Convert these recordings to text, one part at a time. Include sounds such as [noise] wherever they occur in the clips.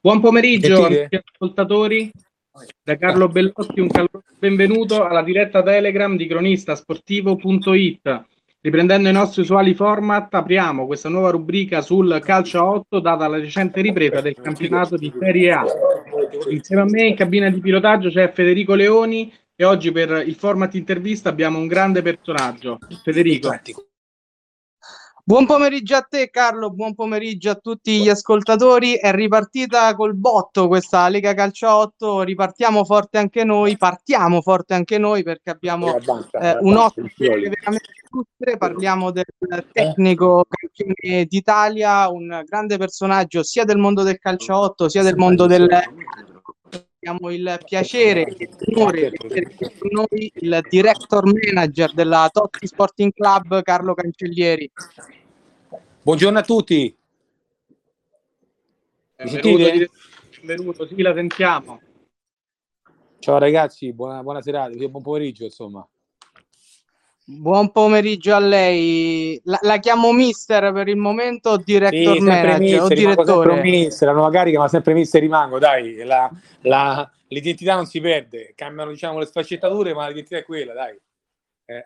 Buon pomeriggio amici ascoltatori. Da Carlo Bellotti un caloroso benvenuto alla diretta Telegram di cronistasportivo.it. Riprendendo i nostri usuali format, apriamo questa nuova rubrica sul calcio a 8 data la recente ripresa del campionato di Serie A. Insieme a me in cabina di pilotaggio c'è Federico Leoni e oggi per il format intervista abbiamo un grande personaggio. Federico. Buon pomeriggio a te Carlo, buon pomeriggio a tutti gli ascoltatori. È ripartita col botto questa Lega Calcio 8, ripartiamo forte anche noi, partiamo forte anche noi perché abbiamo eh, un ospite veramente illustre, parliamo del tecnico campione d'Italia, un grande personaggio sia del mondo del calcio 8 sia del mondo del abbiamo il piacere e l'onore di avere con noi il director manager della Totti Sporting Club, Carlo Cancellieri. Buongiorno a tutti. Benvenuto, benvenuto, sì, la sentiamo. Ciao ragazzi, buona, buona serata, buon pomeriggio insomma. Buon pomeriggio a lei. La, la, chiamo mister per il momento, director sì, manager mister, o direttore. Mister, la nuova carica, ma sempre mister rimango, dai, la, la, l'identità non si perde, cambiano diciamo le sfaccettature, ma l'identità è quella, dai. Eh.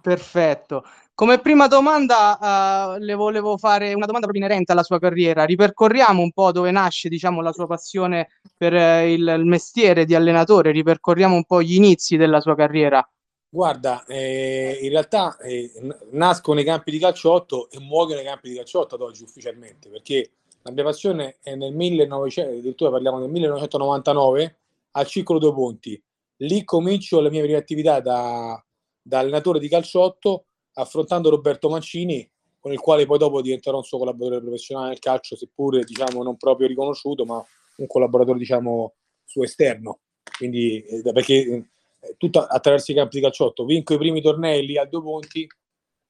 Perfetto. Come prima domanda uh, le volevo fare una domanda proprio inerente alla sua carriera. Ripercorriamo un po' dove nasce diciamo, la sua passione per uh, il, il mestiere di allenatore, ripercorriamo un po' gli inizi della sua carriera. Guarda, eh, in realtà eh, nasco nei campi di calciotto e muoio nei campi di calciotto ad oggi ufficialmente, perché la mia passione è nel 1900, addirittura parliamo del 1999, al Circolo Due Ponti. Lì comincio la mia prima attività da, da allenatore di calciotto, affrontando Roberto Mancini, con il quale poi dopo diventerò un suo collaboratore professionale nel calcio, seppure diciamo non proprio riconosciuto, ma un collaboratore diciamo suo esterno. Quindi, eh, perché tutto attraverso i campi di calciotto. Vinco i primi tornei lì a due ponti,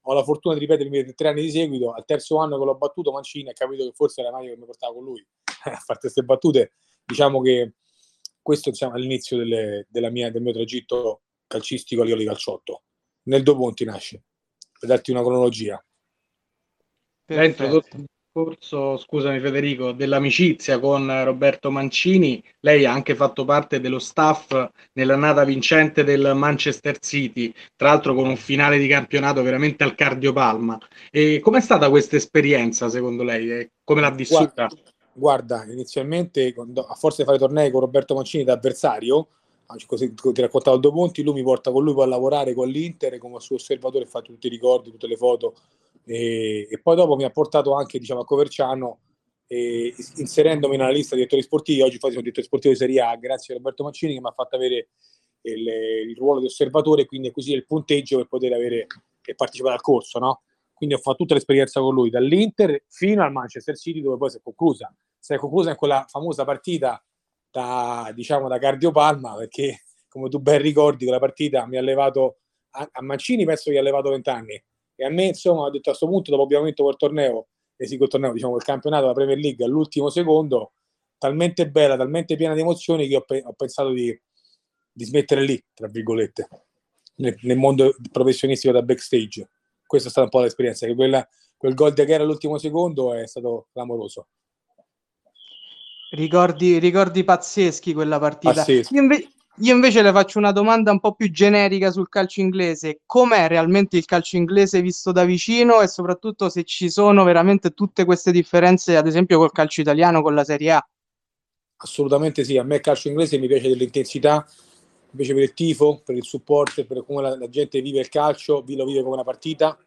ho la fortuna di ripetermi tre anni di seguito. Al terzo anno che l'ho battuto, Mancini ha capito che forse era meglio che mi portava con lui [laughs] a fare queste battute. Diciamo che questo diciamo, è l'inizio delle, mia, del mio tragitto calcistico a livello di calciotto. Nel due ponti nasce, per darti una cronologia. Perfetto discorso, scusami Federico, dell'amicizia con Roberto Mancini, lei ha anche fatto parte dello staff nell'annata vincente del Manchester City, tra l'altro con un finale di campionato veramente al cardiopalma. E com'è stata questa esperienza secondo lei? E come l'ha vissuta? Guarda, guarda inizialmente a forza di fare tornei con Roberto Mancini da avversario, così ti raccontavo due punti, lui mi porta con lui a lavorare con l'Inter come suo osservatore, fa tutti i ricordi, tutte le foto e, e, poi dopo mi ha portato anche diciamo, a Coverciano eh, inserendomi nella lista di direttori sportivi. Oggi infatti sono direttore sportivo di Serie A grazie a Roberto Mancini che mi ha fatto avere il, il ruolo di osservatore e quindi acquisire il punteggio per poter avere e partecipare al corso. No? Quindi ho fatto tutta l'esperienza con lui dall'Inter fino al Manchester City dove poi si è conclusa. Si è conclusa in quella famosa partita da, diciamo, da cardiopalma perché come tu ben ricordi quella partita mi ha levato a, a Mancini penso che ha levato 20 anni e a me, insomma, ho detto a questo punto, dopo abbiamo vinto quel torneo, e sì, quel torneo, diciamo, il campionato, la Premier League all'ultimo secondo, talmente bella, talmente piena di emozioni che ho, pe- ho pensato di, di, smettere lì, tra virgolette, nel, nel, mondo professionistico da backstage. Questa è stata un po' l'esperienza, che quella, quel gol di Aguera all'ultimo secondo è stato clamoroso. Ricordi, ricordi pazzeschi quella partita. Pazzeschi. Io, inve- io invece le faccio una domanda un po' più generica sul calcio inglese. Com'è realmente il calcio inglese visto da vicino e soprattutto se ci sono veramente tutte queste differenze, ad esempio col calcio italiano, con la Serie A? Assolutamente sì, a me il calcio inglese mi piace dell'intensità, invece per il tifo, per il supporto, per come la, la gente vive il calcio, lo vive come una partita.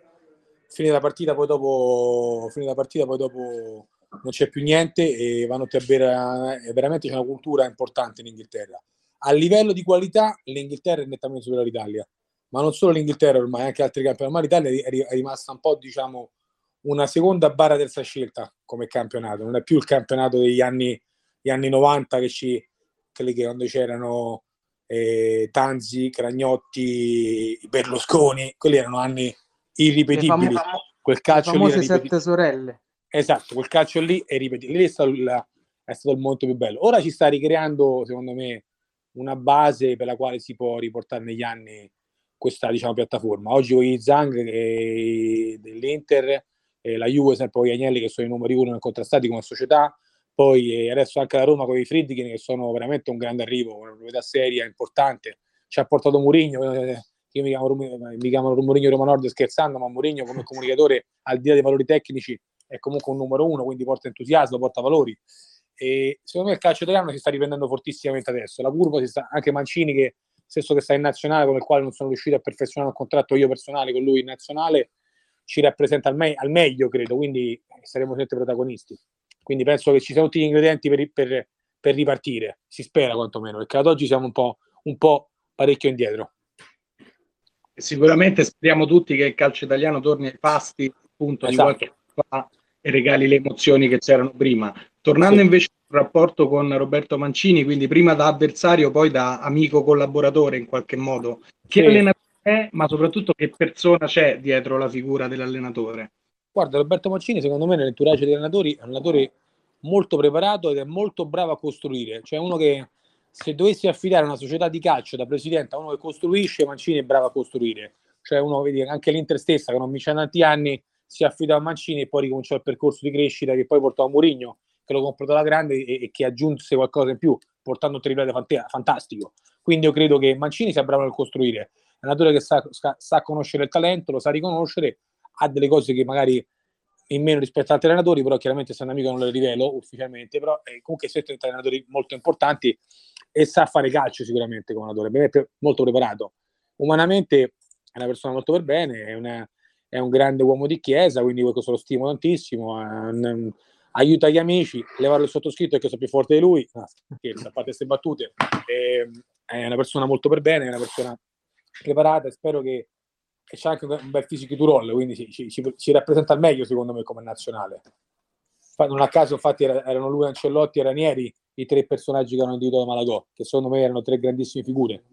Finita la partita, poi dopo, la partita, poi dopo non c'è più niente e vanno a bere, veramente c'è una cultura importante in Inghilterra a livello di qualità l'Inghilterra è nettamente superiore all'Italia, ma non solo l'Inghilterra ormai, anche altri campionati, ma l'Italia è rimasta un po' diciamo una seconda barra terza scelta come campionato, non è più il campionato degli anni, anni 90 che ci quelli che quando c'erano eh, Tanzi, Cragnotti, Berlusconi, quelli erano anni irripetibili. Famo- quel calcio le famose sette sorelle. Esatto, quel calcio lì è ripetibile, lì è stato, il, è stato il molto più bello. Ora ci sta ricreando, secondo me, una base per la quale si può riportare negli anni questa diciamo, piattaforma. Oggi con i Zang dell'Inter eh, la Juve sempre con gli Agnelli che sono i numeri uno contrastati come società, poi eh, adesso anche la Roma con i Friedkin che sono veramente un grande arrivo, una proprietà seria, importante, ci ha portato Mourinho, eh, io mi chiamo, mi chiamo Mourinho Roma Nord scherzando, ma Mourinho come comunicatore al di là dei valori tecnici è comunque un numero uno, quindi porta entusiasmo, porta valori. E secondo me il calcio italiano si sta riprendendo fortissimamente adesso. La curva si sta, anche Mancini, che stesso che sta in nazionale, con il quale non sono riuscito a perfezionare un contratto io personale con lui in nazionale, ci rappresenta al, me- al meglio, credo, quindi saremo sempre protagonisti. Quindi penso che ci siano tutti gli ingredienti per, per, per ripartire, si spera quantomeno, perché ad oggi siamo un po', un po' parecchio indietro. Sicuramente speriamo tutti che il calcio italiano torni ai pasti appunto esatto. di qualche fa e regali le emozioni che c'erano prima. Tornando invece al rapporto con Roberto Mancini, quindi prima da avversario, poi da amico collaboratore in qualche modo, che sì. allenatore è, ma soprattutto che persona c'è dietro la figura dell'allenatore? Guarda, Roberto Mancini, secondo me, nell'entourage degli allenatori è un allenatore molto preparato ed è molto bravo a costruire. Cioè, uno che se dovessi affidare una società di calcio da presidente a uno che costruisce, Mancini è bravo a costruire. Cioè, uno vedi anche l'Inter stessa, che non vince tanti anni, si affida a Mancini e poi ricominciò il percorso di crescita che poi portò a Mourinho, che lo comprò dalla grande e, e, che aggiunse qualcosa in più, portando un triplete fant- fantastico. Quindi io credo che Mancini sia bravo nel costruire. È un allenatore che sa, sa, sa conoscere il talento, lo sa riconoscere, ha delle cose che magari in meno rispetto ad altri allenatori, però chiaramente se è un amico non le rivelo ufficialmente, però è comunque siete allenatori molto importanti e sa fare calcio sicuramente come allenatore, molto preparato. Umanamente è una persona molto per bene, è, una, è un grande uomo di chiesa, quindi questo lo stimo tantissimo, un, aiuta gli amici, levare il sottoscritto che sono più forte di lui, no, scherzo, a parte queste battute, è, è una persona molto per bene, è una persona preparata e spero che e c'è anche un bel fisico to roll, quindi ci, ci, ci, rappresenta al meglio secondo me come nazionale. Non a caso infatti erano lui, Ancellotti e Ranieri i tre personaggi che hanno individuato Malagò, che secondo me erano tre grandissime figure.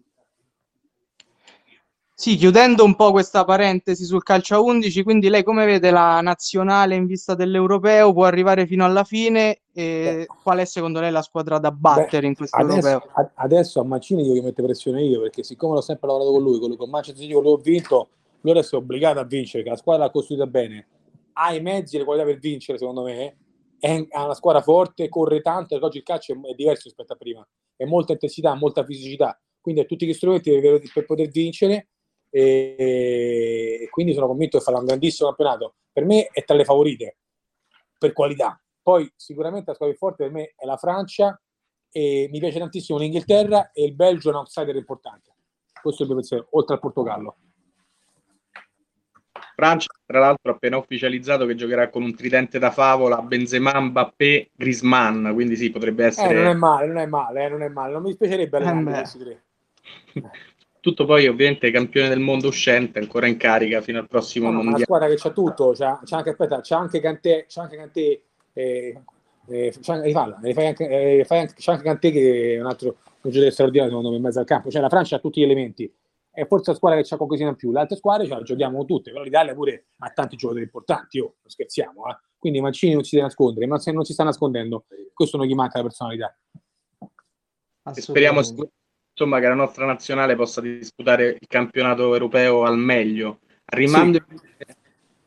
Sì, chiudendo un po' questa parentesi sul calcio a 11, quindi lei come vede la nazionale in vista dell'europeo? Può arrivare fino alla fine? E qual è secondo lei la squadra da battere Beh, in questo adesso, europeo? adesso a Mancini io gli metto pressione io, perché siccome l'ho sempre lavorato con lui, con, lui, con Manchester City, con lui ho vinto, lui adesso è obbligato a vincere, che la squadra l'ha costruita bene, ha i mezzi e le qualità per vincere, secondo me, è, una squadra forte, corre tanto, perché oggi il calcio è, diverso rispetto a prima, è molta intensità, molta fisicità, quindi ha tutti gli strumenti per, per poter vincere e, e quindi sono convinto che farà un grandissimo campionato. Per me è tra le favorite, per qualità. Poi sicuramente la squadra più forte per me è la Francia e mi piace tantissimo l'Inghilterra e il Belgio è un outsider importante. Questo è il mio pensiero, oltre al Portogallo. Francia, tra l'altro, ha appena ufficializzato che giocherà con un tridente da favola Benzema, Mbappé, Grisman, quindi sì, potrebbe essere... Eh, non è male, non è male, eh, non è male, non mi dispiacerebbe eh, questi tre. [laughs] Tutto poi ovviamente campione del mondo uscente, ancora in carica fino al prossimo no, mondiale. Una squadra che c'ha tutto, c'ha, c'ha anche, aspetta, c'ha anche Cantè, c'ha anche Cantè, eh, eh, c'ha, anche, fai anche, eh, fai anche, c'ha anche Cantè che è un altro un giocatore straordinario secondo me in mezzo al campo, cioè la Francia ha tutti gli elementi, è forse la squadra che c'ha qualcosina in più. Le altre squadre cioè, giochiamo tutte, però l'Italia pure ha tanti giocatori importanti, oh, non scherziamo. Eh. Quindi Mancini non si deve nascondere, ma se non si sta nascondendo, questo non gli manca la personalità. Speriamo insomma, che la nostra nazionale possa disputare il campionato europeo al meglio. Rimando sì.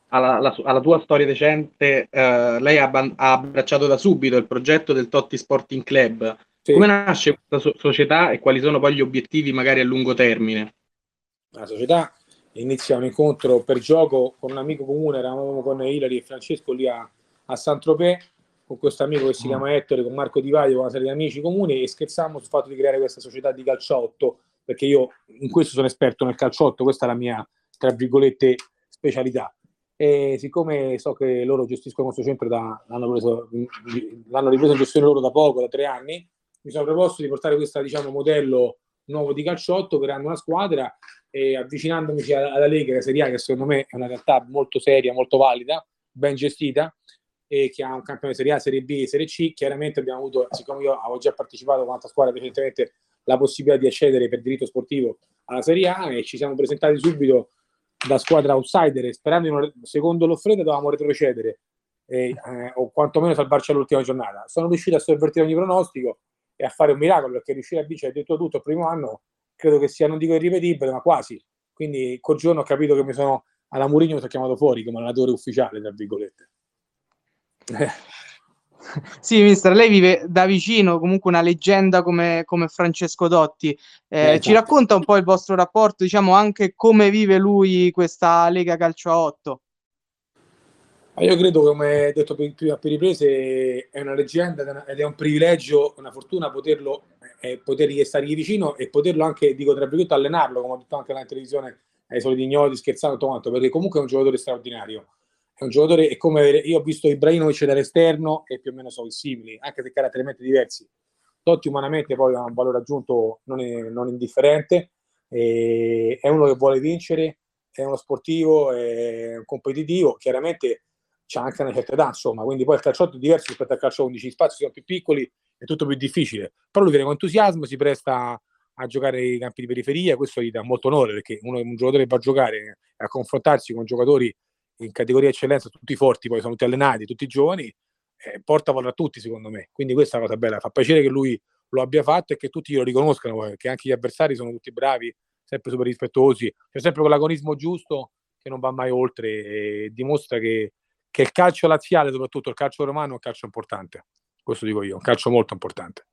alla, alla, alla, tua storia recente, eh, lei ha, ha, abbracciato da subito il progetto del Totti Sporting Club. Sì. Come nasce questa so- società e quali sono poi gli obiettivi magari a lungo termine? la società inizia un incontro per gioco con un amico comune, eravamo con Ilari e Francesco lì a, a Saint-Tropez, con questo amico che si chiama mm. Ettore, con Marco Di Vaio, con una serie di amici comuni e scherzavamo sul fatto di creare questa società di calciotto, perché io in questo sono esperto nel calciotto, questa è la mia, tra virgolette, specialità. E siccome so che loro gestiscono questo centro da, l'hanno, preso, l'hanno ripreso in gestione loro da poco, da tre anni, mi sono proposto di portare questo diciamo, modello nuovo di calciotto, creando una squadra e avvicinandomi alla Lega, la Serie A, che secondo me è una realtà molto seria, molto valida, ben gestita, e che ha un campione Serie A, Serie B Serie C, chiaramente abbiamo avuto, siccome io avevo già partecipato con un'altra squadra recentemente, la possibilità di accedere per diritto sportivo alla Serie A e ci siamo presentati subito da squadra outsider, sperando in un secondo l'offretta dovevamo retrocedere e, eh, o quantomeno salvarci all'ultima giornata. Sono riuscito a sovvertire ogni pronostico e a fare un miracolo perché riuscire a vincere detto tutto il primo anno credo che sia, non dico irripetibile, ma quasi. Quindi quel giorno ho capito che mi sono alla Mourinho si è chiamato fuori come allenatore ufficiale, tra virgolette. [laughs] Sì, mister, lei vive da vicino comunque una leggenda come, come Francesco Dotti. Eh, eh, ci esatto. racconta un po' il vostro rapporto, diciamo anche come vive lui questa Lega Calcio a 8? Io credo, come detto prima per riprese, è una leggenda ed è un privilegio, una fortuna poterlo, eh, potergli stargli vicino e poterlo anche, dico tra virgolette, allenarlo, come ho detto anche nella televisione, ai soliti ignoti, scherzando tutto quanto, perché comunque è un giocatore straordinario è un giocatore, è come io ho visto Ibrahimovic dall'esterno e più o meno sono simili, anche se caratterialmente diversi. Totti umanamente poi ha un valore aggiunto non, è, non indifferente, è uno che vuole vincere, è uno sportivo, è un competitivo, chiaramente c'ha anche una certa età, insomma, quindi poi il calciotto è diverso rispetto al calcio 11, gli spazi sono più piccoli, è tutto più difficile, però lui viene con entusiasmo, si presta a giocare i campi di periferia, questo gli dà molto onore perché uno, un giocatore va a giocare a confrontarsi con giocatori in categoria eccellenza tutti forti, poi sono tutti allenati, tutti giovani, eh, porta valore a tutti secondo me. Quindi questa è una cosa bella, fa piacere che lui lo abbia fatto e che tutti lo riconoscano, che anche gli avversari sono tutti bravi, sempre super rispettosi, c'è sempre quell'agonismo giusto che non va mai oltre e dimostra che, che il calcio laziale, soprattutto il calcio romano, è un calcio importante. Questo dico io, un calcio molto importante.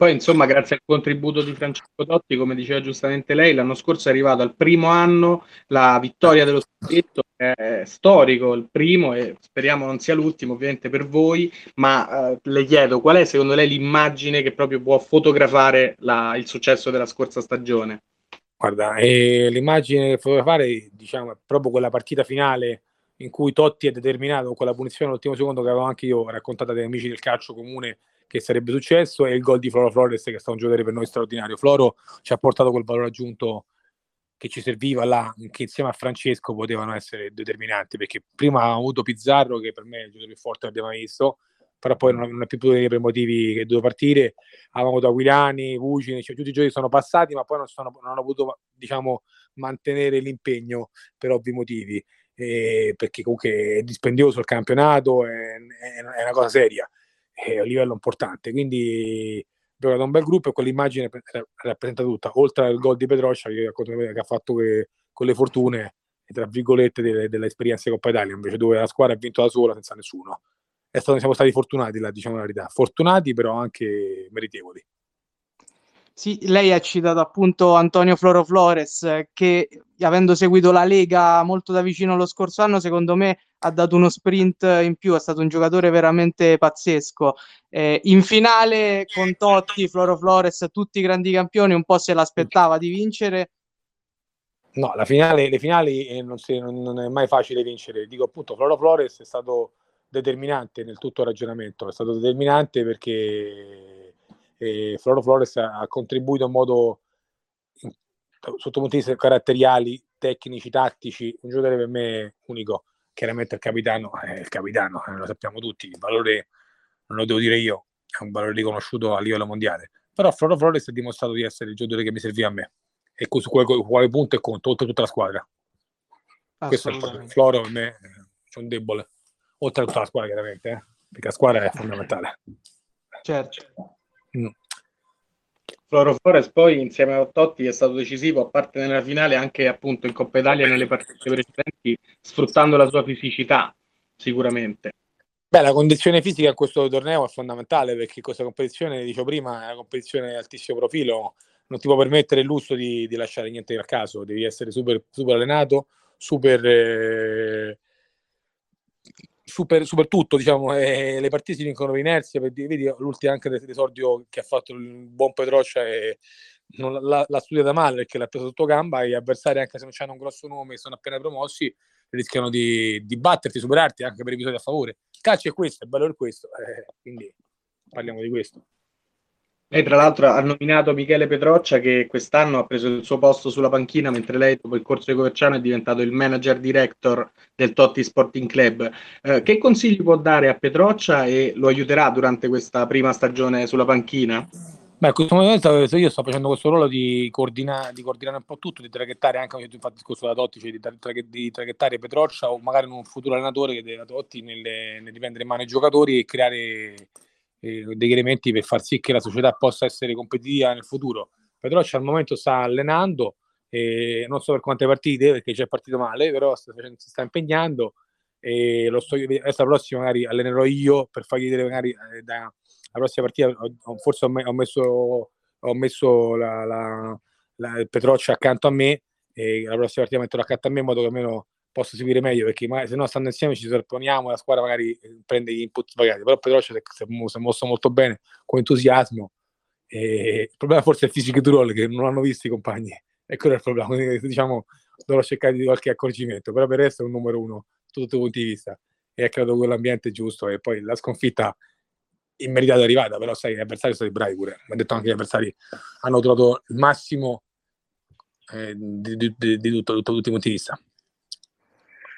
Poi, insomma, grazie al contributo di Francesco Totti, come diceva giustamente lei, l'anno scorso è arrivato al primo anno la vittoria dello scudetto, è storico, il primo e speriamo non sia l'ultimo ovviamente per voi, ma eh, le chiedo qual è secondo lei l'immagine che proprio può fotografare la, il successo della scorsa stagione? Guarda, eh, l'immagine che fotografare diciamo, è proprio quella partita finale in cui Totti è determinato con quella punizione all'ultimo secondo che avevo anche io raccontato dagli amici del calcio comune che sarebbe successo e il gol di Floro Flores che è stato un giocatore per noi straordinario. Floro ci ha portato quel valore aggiunto che ci serviva là, che insieme a Francesco potevano essere determinanti, perché prima ha avuto Pizzarro, che per me è il giocatore più forte che abbiamo visto, però poi non, non è più potuto per motivi che doveva partire. Avevamo avuto Aquilani, Vucini, cioè, tutti i giochi sono passati, ma poi non, sono, non hanno potuto diciamo, mantenere l'impegno per ovvi motivi, eh, perché comunque è dispendioso il campionato, è, è, è una cosa seria è a livello importante. Quindi abbiamo dato un bel gruppo e quell'immagine rappresenta tutta, oltre al gol di Pedroscia che, che ha fatto che, con le fortune, tra virgolette, delle, dell'esperienza di Coppa Italia, invece dove la squadra ha vinto da sola senza nessuno. Stato, siamo stati fortunati, la, diciamo la verità, fortunati però anche meritevoli. Sì, lei ha citato appunto Antonio Floro Flores che avendo seguito la Lega molto da vicino lo scorso anno, secondo me ha dato uno sprint in più, è stato un giocatore veramente pazzesco. Eh, in finale con Totti, Floro Flores, tutti i grandi campioni, un po' se l'aspettava di vincere. No, la finale, le finali eh, non, si, non, non, è mai facile vincere. Dico appunto, Floro Flores è stato determinante nel tutto il ragionamento, è stato determinante perché e Floro Flores ha contribuito in modo sotto punti caratteriali, tecnici, tattici, un giocatore per me unico. Chiaramente il capitano è il capitano, eh, lo sappiamo tutti, il valore non lo devo dire io, è un valore riconosciuto a livello mondiale. Però Floro Flores ha dimostrato di essere il giocatore che mi serviva a me e su quale, quale punto è conto, oltre tutta la squadra. Questo è il Floro per me eh, c'è un debole, oltre a tutta la squadra chiaramente, eh? perché la squadra è fondamentale. Certo. Mm. Floro Flores poi insieme a Totti è stato decisivo, a parte nella finale, anche appunto in Coppa Italia nelle partite precedenti, sfruttando la sua fisicità, sicuramente. Beh, la condizione fisica in questo torneo è fondamentale perché questa competizione, dicevo prima, è una competizione di altissimo profilo, non ti può permettere il lusso di, di lasciare niente al caso, devi essere super, super allenato, super... Eh, super, super tutto, diciamo, e le partite si vincono per inerzia, per, vedi l'ultima anche l'esordio che ha fatto il buon Petroccia e non l'ha, l'ha studiata male perché l'ha preso sotto gamba e gli avversari anche se non hanno un grosso nome sono appena promossi rischiano di, di batterti, superarti anche per episodi a favore. Il calcio è questo, è bello per questo, eh, quindi parliamo di questo. Lei tra l'altro ha nominato Michele Petroccia che quest'anno ha preso il suo posto sulla panchina mentre lei dopo il corso di Coverciano è diventato il manager director del Totti Sporting Club. Eh, che consigli può dare a Petroccia e lo aiuterà durante questa prima stagione sulla panchina? Beh, in questo momento io sto facendo questo ruolo di, coordina, di coordinare un po' tutto, di traghettare anche, ho fatto il discorso da Totti, cioè di, traghe, di traghettare Petroccia o magari un futuro allenatore che deve da Totti nelle, nel riprendere in mano i giocatori e creare eh, degli elementi per far sì che la società possa essere competitiva nel futuro. Petrocci al momento sta allenando, e non so per quante partite, perché c'è partito male, però sta, si sta impegnando e lo sto la prossima magari allenerò io per fargli vedere magari eh, da, la prossima partita forse ho, messo, ho messo la, la, la, Petroccia accanto a me e la prossima partita metterò accanto a me in modo che almeno posso seguire meglio perché magari, se no stando insieme ci sorponiamo la squadra magari eh, prende gli input sbagliati però Petroccia si è mosso molto bene con entusiasmo e il problema forse è il fisico di roll che non hanno visto i compagni e quello è il problema quindi diciamo dovrò cercare di qualche accorgimento però per è un numero uno da tutti i punti di vista e ha creato quell'ambiente giusto e poi la sconfitta immeritata è arrivata però sai gli avversari sono stati bravi pure mi ha detto anche gli avversari hanno trovato il massimo eh, di, di, di, di tutto, tutto, tutti i punti di vista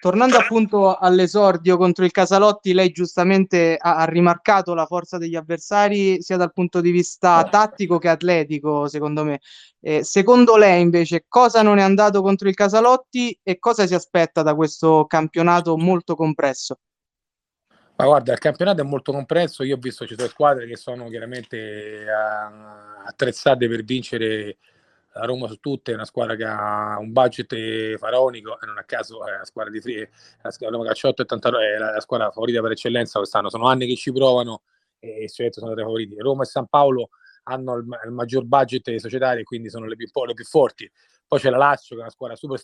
Tornando appunto all'esordio contro il Casalotti, lei giustamente ha, ha, rimarcato la forza degli avversari sia dal punto di vista tattico che atletico, secondo me. Eh, secondo lei invece cosa non è andato contro il Casalotti e cosa si aspetta da questo campionato molto compresso? Ma guarda, il campionato è molto compresso, io ho visto ci sono squadre che sono chiaramente uh, attrezzate per vincere la Roma su tutte è una squadra che ha un budget faraonico e non a caso è la squadra di Fri- la Roma Calciotto è la, la squadra favorita per eccellenza quest'anno. Sono anni che ci provano e sicuramente sono tra i favoriti. Roma e San Paolo hanno il, il maggior budget societario e quindi sono le più, le più forti. Poi c'è la Lazio che è una squadra super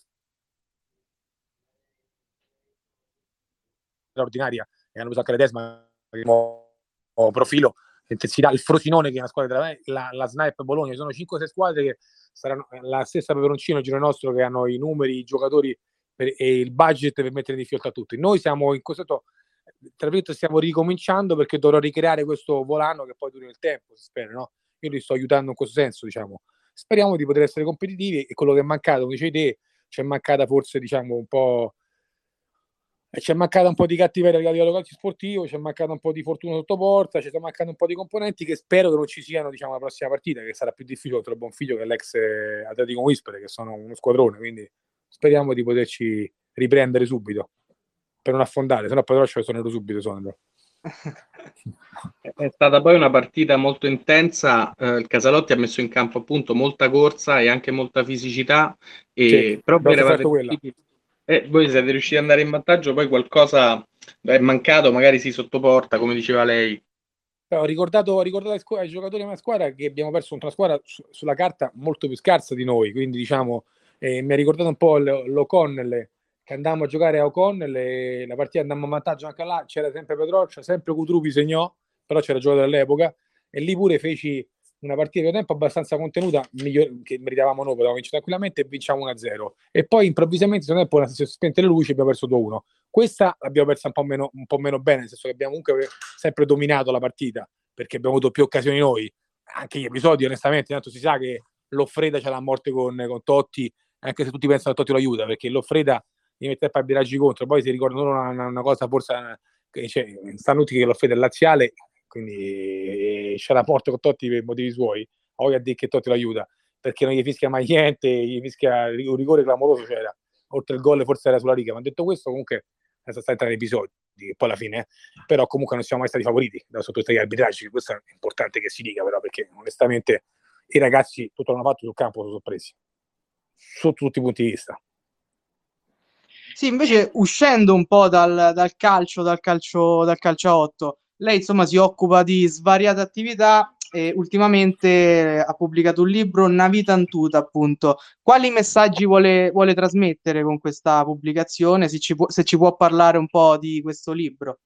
straordinaria e hanno preso anche la Desma profilo intensità il Frosinone che è una squadra della, la, la Snipe Bologna ci sono 5-6 squadre che saranno la stessa Peperoncino, il giro nostro, che hanno i numeri, i giocatori per, e il budget per mettere di fiotto a tutti. Noi siamo in questo tra virgolette stiamo ricominciando perché dovrò ricreare questo volano che poi duri nel tempo, si spera, no? Io li sto aiutando in questo senso, diciamo. Speriamo di poter essere competitivi e quello che è mancato, come dicevi te, c'è mancata forse, diciamo, un po' E c'è mancata un po' di cattiveria a livello calcio sportivo, c'è mancata un po' di fortuna sotto porta, c'è mancato un po' di componenti che spero che non ci siano diciamo, la prossima partita, che sarà più difficile il Bonfiglio che l'ex eh, Atletico Whisper, che sono uno squadrone, quindi speriamo di poterci riprendere subito per non affondare, se no poi ce sono subito Sondro. [laughs] È stata poi una partita molto intensa, eh, il Casalotti ha messo in campo appunto molta corsa e anche molta fisicità, e sì, proprio eravate riusciti, e voi siete riusciti ad andare in vantaggio, poi qualcosa è mancato, magari si sottoporta, come diceva lei. Ho ricordato, ho ricordato ai, squ- ai, giocatori della squadra che abbiamo perso una squadra su- sulla carta molto più scarsa di noi, quindi diciamo eh, mi ha ricordato un po' l'O'Connell che andavamo a giocare a O'Connell e la partita andammo in vantaggio anche là, c'era sempre Petroccia, sempre Cutrupi segnò, però c'era giocato all'epoca e lì pure feci una partita di tempo abbastanza contenuta miglior, che meritavamo noi, potevamo vincere tranquillamente e vinciamo 1-0 e poi improvvisamente secondo tempo si sono spente le luci e abbiamo perso 2-1 questa l'abbiamo persa un po' meno, un po' meno bene nel senso che abbiamo comunque sempre dominato la partita perché abbiamo avuto più occasioni noi. Anche gli episodi onestamente tanto si sa che l'Offreda c'è la morte con, con Totti anche se tutti pensano che Totti lo aiuta perché l'Offreda gli mette a fare biraggi contro. Poi si ricordano una, una, cosa forse che cioè, stanno tutti che l'Offreda è laziale quindi c'è la porta con Totti per motivi suoi, poi a dire che Totti lo aiuta, perché non gli fischia mai niente, gli fischia un rigore clamoroso c'era, oltre il gol forse era sulla riga, ma detto questo comunque sono stati tre episodi, poi alla fine, eh. però comunque non siamo mai stati favoriti da sotto questi arbitraggi, questo è importante che si dica però, perché onestamente i ragazzi tutto l'hanno fatto sul campo sono sorpresi, sotto tutti i punti di vista. Sì, invece uscendo un po' dal, dal calcio, dal calcio, dal calcio a 8, lei insomma si occupa di svariate attività e ultimamente ha pubblicato un libro Navita Antuta appunto. Quali messaggi vuole, vuole trasmettere con questa pubblicazione? Se ci, può, se ci può parlare un po' di questo libro.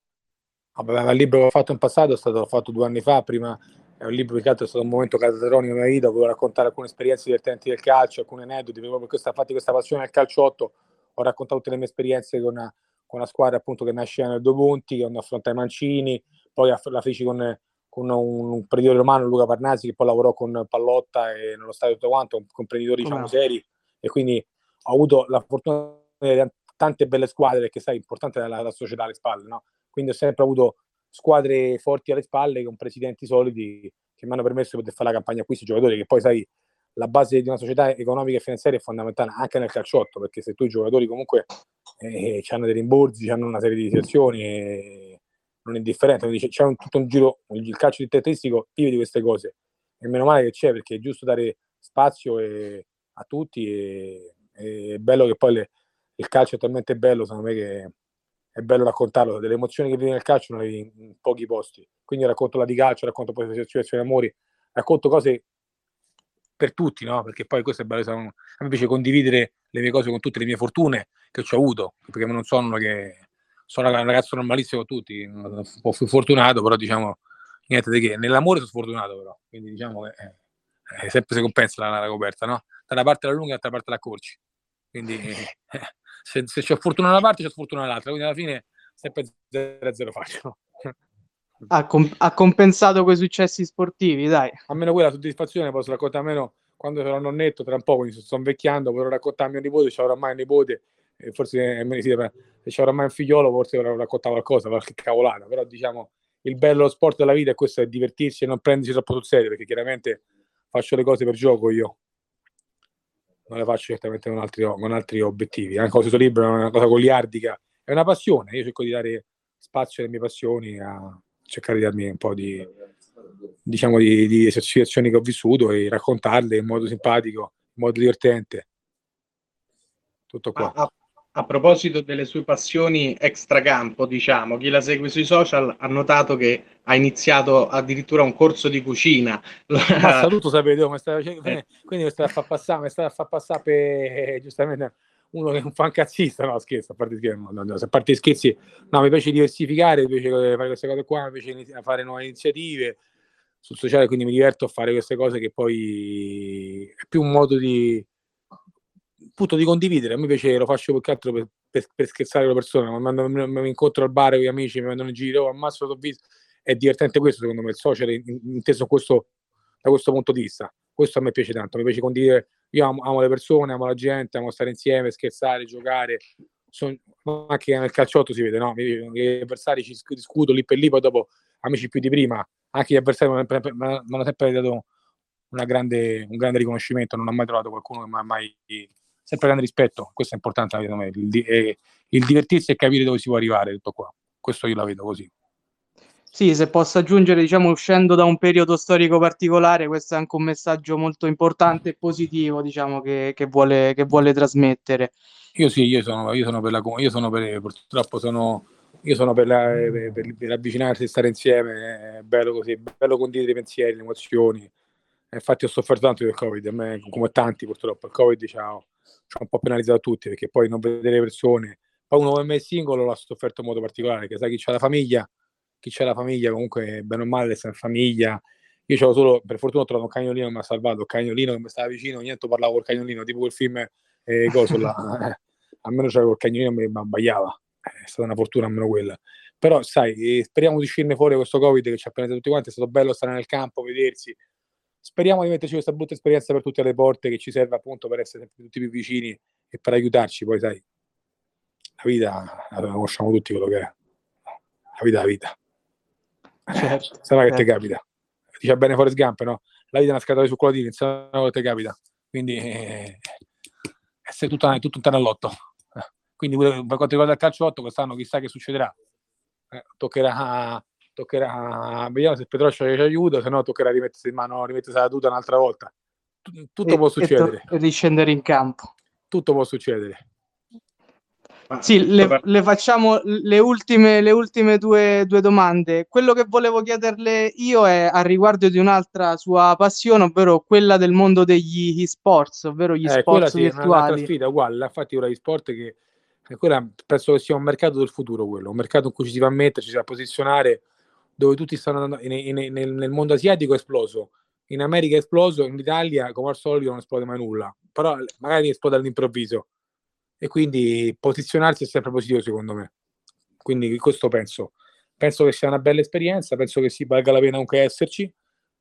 Vabbè, il libro che ho fatto in passato è stato fatto due anni fa, prima è un libro che è stato un momento catatonico nella mia vita, volevo raccontare alcune esperienze divertenti del calcio, alcuni aneddoti, proprio per questa, infatti questa passione del calcio 8 ho raccontato tutte le mie esperienze con una, con una squadra appunto che nasceva nel Due Punti, che hanno affrontato i Mancini, poi la feci con, con un imprenditore romano, Luca Parnasi, che poi lavorò con Pallotta e nello stadio tutto quanto, con imprenditori diciamo, seri, e quindi ho avuto la fortuna di avere tante belle squadre, perché sai, importante è la, la società alle spalle, no? Quindi ho sempre avuto squadre forti alle spalle con presidenti solidi che mi hanno permesso di poter fare la campagna acquisti giocatori, che poi sai, la base di una società economica e finanziaria è fondamentale anche nel calciotto, perché se tu i giocatori comunque eh, hanno dei rimborsi, hanno una serie di situazioni, eh, non è indifferente, dice, c'è un, tutto un giro, il calcio di tedesco vive di queste cose. E meno male che c'è perché è giusto dare spazio e, a tutti e, e è bello che poi le, il calcio è talmente bello, secondo me che è bello raccontarlo, delle emozioni che vivi nel calcio non le vivi in pochi posti, quindi racconto la di calcio, racconto poi le situazioni amori, racconto cose per tutti, no? Perché poi questo è bello, a me piace condividere le mie cose con tutte le mie fortune che ho avuto, perché non sono che sono un ragazzo normalissimo con tutti, un po' più fortunato, però diciamo niente di che. Nell'amore sono sfortunato però, quindi diciamo che eh, sempre si compensa la, la coperta, no? Da una parte la lunga e dall'altra parte la corci. Quindi [laughs] eh, se, se c'è fortuna da una parte c'è fortuna dall'altra, quindi alla fine sempre 0-0 faccio. Ha, comp- ha, compensato quei successi sportivi, dai. Almeno quella soddisfazione posso raccontare almeno quando sarò nonnetto, tra un po', quindi sto invecchiando, potrò raccontare a mio nipote, c'è oramai un nipote, forse eh, se c'è oramai un figliolo, forse avrò raccontato qualcosa, qualche cavolata, però diciamo il bello dello sport della vita è questo, è divertirsi e non prendersi troppo sul serio, perché chiaramente faccio le cose per gioco io, non le faccio certamente con altri, con altri obiettivi, anche quando sono libero è una cosa goliardica, è una passione, io cerco di dare spazio alle mie passioni, a cercare di darmi un po' di, diciamo, di, di situazioni che ho vissuto e raccontarle in modo simpatico, in modo divertente. Tutto qua. A, a, proposito delle sue passioni extracampo, diciamo, chi la segue sui social ha notato che ha iniziato addirittura un corso di cucina. Ma [laughs] saluto sapete, come stava, eh. quindi mi sta a far passare, mi sta a far passare per giustamente uno che è un fancazzista, no scherzo, a parte scherzi, no, no, a parte scherzi, no, mi piace diversificare, mi piace fare queste cose qua, mi piace fare nuove iniziative sul sociale, quindi mi diverto a fare queste cose che poi è più un modo di appunto di condividere, a me piace, lo faccio più che altro per, per, per scherzare le persone, quando mi, incontro al bar con gli amici, mi vendono in giro, oh, ammazzo, l'ho visto, è divertente questo secondo me, il social inteso questo, da questo punto di vista, questo a me piace tanto, mi piace condividere io amo, amo, le persone, amo la gente, amo stare insieme, scherzare, giocare. Sono, anche nel calciotto si vede, no? Gli avversari ci discuto lì per lì, poi dopo amici più di prima, anche gli avversari mi hanno sempre dato grande, un grande riconoscimento, non ho mai trovato qualcuno che mi ha mai sempre grande rispetto, questo è importante me, il, il divertirsi e capire dove si può arrivare, tutto qua. Questo io la vedo così. Sì, se posso aggiungere, diciamo, uscendo da un periodo storico particolare, questo è anche un messaggio molto importante e positivo, diciamo, che, che, vuole, che vuole trasmettere. Io sì, io sono, io sono per la io sono per, purtroppo sono, io sono per, la, per, per avvicinarsi, stare insieme, è bello così, è bello condividere i pensieri, le emozioni. Infatti ho sofferto tanto del Covid, a me, come tanti purtroppo, il Covid ci ha, ci ha un po' penalizzato tutti, perché poi non vedere le persone, poi uno come me singolo l'ha sofferto in modo particolare, che sai chi c'ha la famiglia, chi c'è la famiglia? Comunque bene o male sta in famiglia. Io c'avevo solo per fortuna ho trovato un cagnolino che mi ha salvato il cagnolino che mi stava vicino niente parlavo col cagnolino tipo quel film eh, coso là. [laughs] Eh, almeno c'avevo il cagnolino che mi abbaiava. È stata una fortuna almeno quella. Però sai eh, speriamo di uscirne fuori questo covid che ci ha preso tutti quanti è stato bello stare nel campo vedersi speriamo di metterci questa brutta esperienza per tutte le porte che ci serve appunto per essere sempre tutti più vicini e per aiutarci. Poi sai la vita la conosciamo tutti quello che è. La vita è la vita. Certo, sarà certo. che ti capita? Dice bene Forrest Gump no? la vita è una scatola di cioccolatini sarà che ti capita. Quindi eh, è tutto, è tutto un tanallotto quindi per quanto riguarda il calciotto quest'anno chissà che succederà. Eh, toccherà toccherà vediamo se Petroccio ci aiuta se no toccherà rimettersi in mano rimettersi la tuta un'altra volta. Tutto e, può succedere e, to- riscendere in campo. Tutto può succedere. Sì, le, le, facciamo le ultime, le ultime due, due, domande. Quello che volevo chiederle io è a riguardo di un'altra sua passione, ovvero quella del mondo degli e-sports, ovvero gli eh, sport sì, virtuali. È una sfida uguale, infatti ora gli sport che quella, penso che sia un mercato del futuro quello, un mercato in cui ci si va a mettere, ci si va a posizionare, dove tutti stanno andando, in, in, nel, nel mondo asiatico è esploso, in America è esploso, in Italia come al solito non esplode mai nulla, però magari esplode all'improvviso e quindi posizionarsi è sempre positivo secondo me. Quindi questo penso. Penso che sia una bella esperienza, penso che si valga la pena anche esserci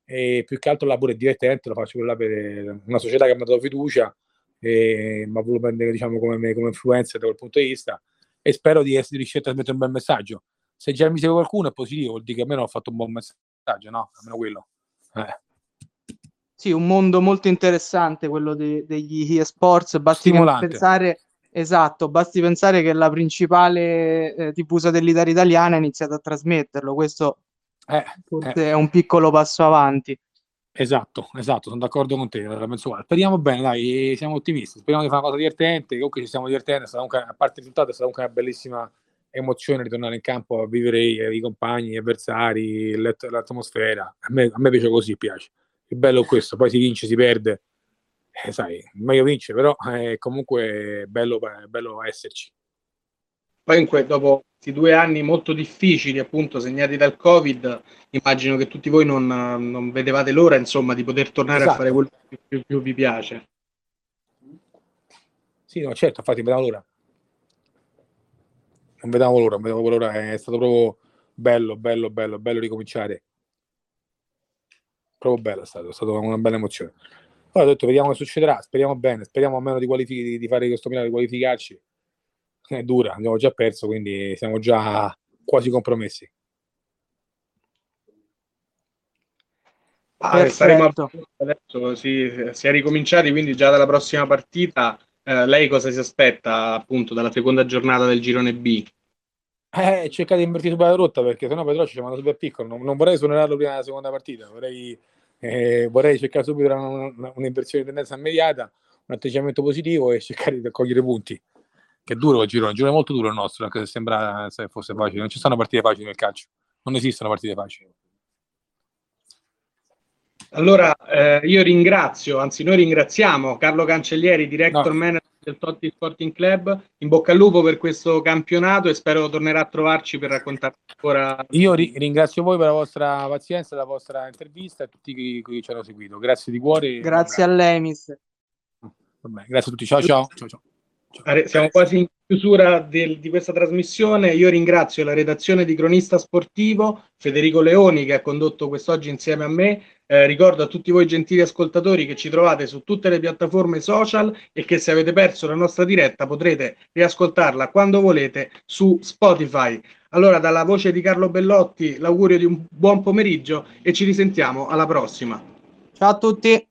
e più che altro là pure divertente, lo faccio per, per una società che mi ha dato fiducia e mi ha voluto prendere diciamo, come, come influencer da quel punto di vista e spero di essere riuscito a trasmettere un bel messaggio. Se già mi segue qualcuno è positivo, vuol dire che almeno ho fatto un buon messaggio, no? Almeno quello. Eh. Sì, un mondo molto interessante quello de- degli eSports, basti pensare Esatto, basti pensare che la principale eh, TV satellitare italiana ha iniziato a trasmetterlo, questo eh, eh. è un piccolo passo avanti. Esatto, esatto, sono d'accordo con te, la penso uguale. Speriamo bene, dai, siamo ottimisti, speriamo di fare una cosa divertente, comunque ci stiamo divertendo, comunque, a parte il risultato è stata comunque una bellissima emozione ritornare in campo a vivere i, i compagni, gli avversari, l'atmosfera. A me, a me piace così, piace. Il bello è questo, poi si vince, si perde, eh, sai, meglio vince, però è comunque bello, bello esserci. Poi que- dopo questi due anni molto difficili, appunto, segnati dal Covid, immagino che tutti voi non, non vedevate l'ora, insomma, di poter tornare esatto. a fare quello che più, più, vi piace. Sì, no, certo, infatti, vedevamo l'ora. Non vedevamo l'ora, non vedevamo l'ora, è stato proprio bello, bello, bello, bello ricominciare. Proprio bello è stato, è stata una bella emozione. Poi ho detto, vediamo che succederà, speriamo bene, speriamo almeno di, qualific- di fare questo finale, di qualificarci è dura, abbiamo già perso, quindi siamo già quasi compromessi. Ah, saremo adesso si, si, è ricominciati, quindi già dalla prossima partita. Eh, lei cosa si aspetta appunto dalla seconda giornata del girone B? Eh, cercate di invertire subito la rotta perché sennò Petrocci ci manda super piccolo. Non, non vorrei suonerarlo prima della seconda partita, vorrei, eh, vorrei cercare subito un'inversione di tendenza immediata, un atteggiamento positivo e cercare di cogliere punti che è duro il girone, il girone è molto duro il nostro, anche se sembra se fosse facile. Non ci sono partite facili nel calcio, non esistono partite facili. Allora, eh, io ringrazio, anzi noi ringraziamo Carlo Cancellieri, director no. manager del Totti Sporting Club. In bocca al lupo per questo campionato e spero tornerà a trovarci per raccontare ancora. Io ri- ringrazio voi per la vostra pazienza, la vostra intervista e tutti chi, chi ci hanno seguito. Grazie di cuore. Grazie a lei, mister. Vabbè, grazie a tutti. Ciao, ciao. ciao, ciao. Siamo quasi in chiusura del, di questa trasmissione. Io ringrazio la redazione di Cronista Sportivo, Federico Leoni che ha condotto quest'oggi insieme a me. Eh, ricordo a tutti voi gentili ascoltatori che ci trovate su tutte le piattaforme social e che se avete perso la nostra diretta potrete riascoltarla quando volete su Spotify. Allora, dalla voce di Carlo Bellotti, l'augurio di un buon pomeriggio e ci risentiamo alla prossima. Ciao a tutti.